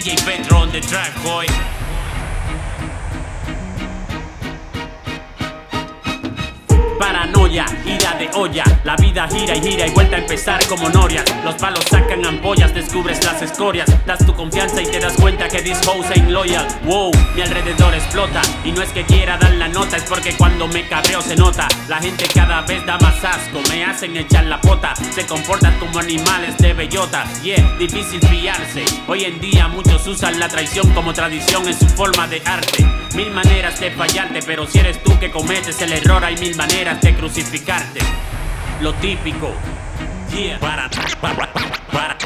DJ Petro on the track, boy. Paranoia, ira de olla. La vida gira y gira y vuelta a empezar como norias. Los palos sacan ampollas, descubres las escorias. Das tu confianza y te das cuenta que this house ain't loyal. Wow, mi alrededor explota. Y no es que quiera dar la nota, es porque cuando me cabreo se nota. La gente cada vez da más asco, me hacen echar la pota. Se comportan como animales de bellota. Yeah, difícil fiarse. Hoy en día muchos usan la traición como tradición en su forma de arte. Mil maneras de fallarte, pero si eres tú que cometes el error, hay mil maneras de crucificarte. Lo típico. Para, para, para,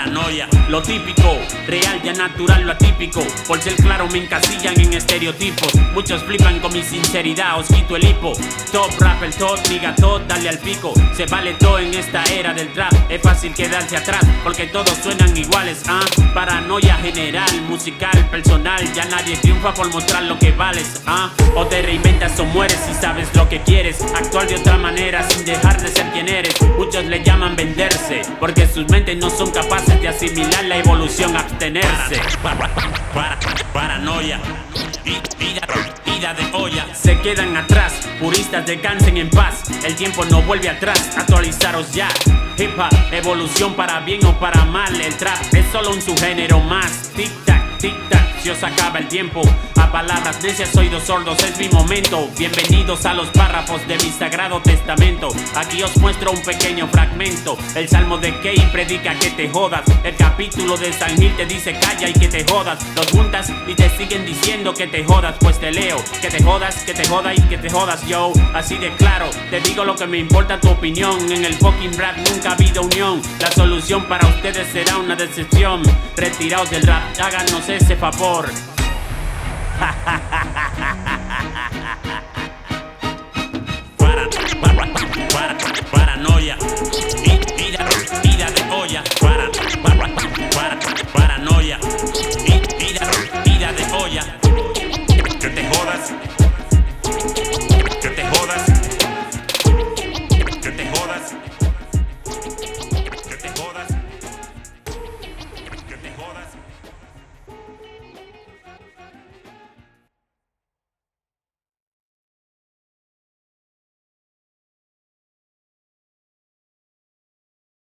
paranoia. Lo típico, real ya natural, lo atípico. Por ser claro, me encasillan en estereotipos. Muchos flipan con mi sinceridad, os quito el hipo. Top rapper, top, niga top, dale al pico. Se vale todo en esta era del trap. Es fácil quedarse atrás porque todos suenan iguales. Ah, paranoia general, musical, personal. Ya nadie triunfa por mostrar lo que vales. Ah, o te reinventas o mueres si sabes lo que quieres. Actuar de otra manera sin dejar de ser quien eres. Muchos le llaman venderse porque sus mentes no son capaces de asimilar la evolución, abstenerse. Para, para, paranoia. Vida de olla. Se quedan atrás, puristas descansen en paz. El tiempo no vuelve atrás, actualizaros ya. Hip hop, evolución para bien o para mal. El trap es solo un subgénero más. Tic tac, tic tac, si os acaba el tiempo. A palabras necias, oídos sordos, es mi momento. Bienvenidos a los párrafos de mi sagrado testamento. Aquí os muestro un pequeño fragmento. El salmo de Key predica que te jodas. El capítulo de San Gil te dice calla y que te jodas. Los juntas y te siguen diciendo que te jodas, pues te leo. Que te jodas, que te joda y que te jodas, yo. Así de claro, te digo lo que me importa tu opinión. En el fucking rap nunca ha habido unión. La solución para ustedes será una decepción. Retiraos del rap, háganos ese favor favor. Para, para, para, paranoia. Vida, vida de olla. Para, para, para, paranoia. Vida, vida de olla. Que te jodas. Que te jodas. Que te jodas. Que te jodas. Que te jodas.